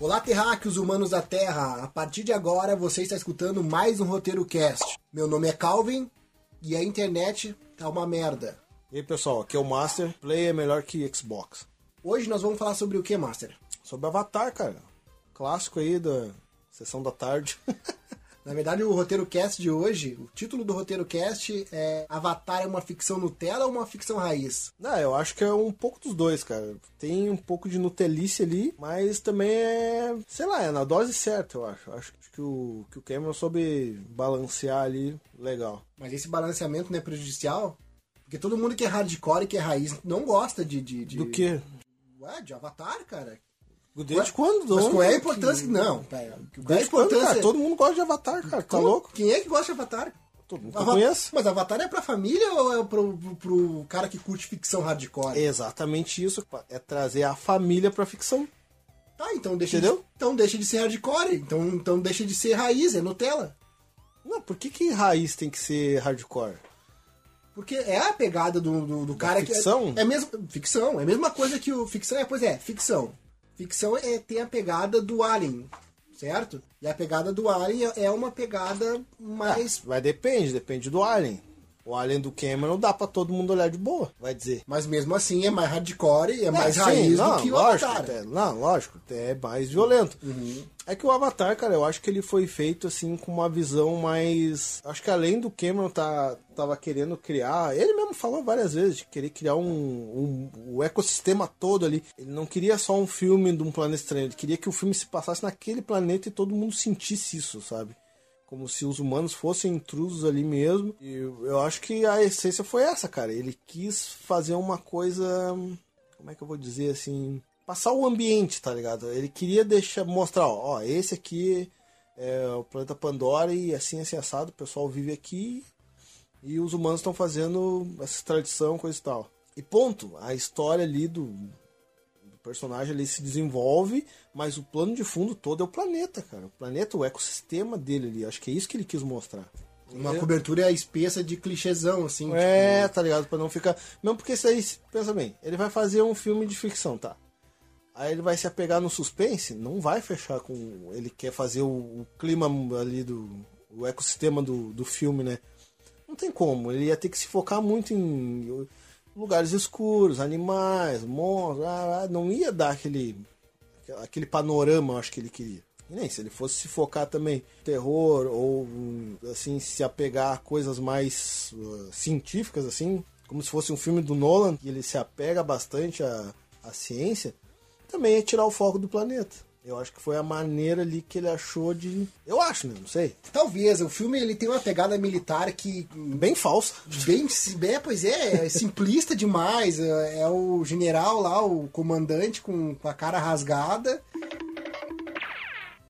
Olá, terráqueos humanos da Terra! A partir de agora você está escutando mais um Roteiro Cast. Meu nome é Calvin e a internet tá uma merda. E aí pessoal, aqui é o Master. Play é melhor que Xbox. Hoje nós vamos falar sobre o que, Master? Sobre Avatar, cara. Clássico aí da sessão da tarde. Na verdade, o roteiro cast de hoje, o título do roteiro cast é Avatar é uma ficção Nutella ou uma ficção raiz? Não, eu acho que é um pouco dos dois, cara. Tem um pouco de Nutelice ali, mas também é, sei lá, é na dose certa, eu acho. Acho que o, que o Cameron soube balancear ali legal. Mas esse balanceamento não é prejudicial? Porque todo mundo que é hardcore e que é raiz não gosta de. de, de... Do que? Ué, de Avatar, cara. Desde quando? Mas qual é a importância que. Não, pera. É Desde quando, importância. cara? Todo mundo gosta de Avatar, cara. Tá Como? louco? Quem é que gosta de Avatar? Todo mundo Ava- conhece. Mas Avatar é pra família ou é pro, pro, pro cara que curte ficção hardcore? É exatamente isso. É trazer a família pra ficção. Tá, então deixa, Entendeu? de, então deixa de ser hardcore. Então, então deixa de ser raiz, é Nutella. Não, por que que raiz tem que ser hardcore? Porque é a pegada do, do, do cara ficção? que. É, é mesmo. Ficção. É a mesma coisa que o. Ficção é, pois é, ficção. Ficção é, tem a pegada do Alien, certo? E a pegada do Alien é- é uma pegada mais. Vai depende, depende do Alien. O Alien do Cameron dá pra todo mundo olhar de boa, vai dizer. Mas mesmo assim é mais hardcore e é mais sim, raiz não, do que o lógico, Avatar. é- não, lógico, é mais violento. Uhum. É que o Avatar, cara, eu acho que ele foi feito assim com uma visão mais. Acho que além do Cameron tá, tava querendo criar. Ele mesmo falou várias vezes de querer criar um, um, o ecossistema todo ali. Ele não queria só um filme de um planeta estranho, ele queria que o filme se passasse naquele planeta e todo mundo sentisse isso, sabe? Como se os humanos fossem intrusos ali mesmo. E eu acho que a essência foi essa, cara. Ele quis fazer uma coisa. Como é que eu vou dizer assim? Passar o ambiente, tá ligado? Ele queria deixar, mostrar, ó, ó, esse aqui é o planeta Pandora e assim, assim, assado, o pessoal vive aqui e os humanos estão fazendo essa tradição, coisa e tal. E ponto. A história ali do personagem ali se desenvolve, mas o plano de fundo todo é o planeta, cara. O planeta, o ecossistema dele ali. Acho que é isso que ele quis mostrar. Uma Entendeu? cobertura espessa de clichêzão, assim. É, tipo, tá ligado? Pra não ficar. Mesmo porque isso aí, pensa bem, ele vai fazer um filme de ficção, tá? Aí ele vai se apegar no suspense, não vai fechar com. Ele quer fazer o, o clima ali do. o ecossistema do, do filme, né? Não tem como. Ele ia ter que se focar muito em lugares escuros, animais, monstros. ah, ah, Não ia dar aquele. aquele panorama, acho que ele queria. E nem se ele fosse se focar também terror ou assim se apegar a coisas mais uh, científicas assim, como se fosse um filme do Nolan, que ele se apega bastante à, à ciência, também é tirar o foco do planeta. Eu acho que foi a maneira ali que ele achou de. Eu acho, né? Não sei. Talvez, o filme ele tem uma pegada militar que Bem falsa. bem, bem pois é, é simplista demais. É é o general lá, o comandante com, com a cara rasgada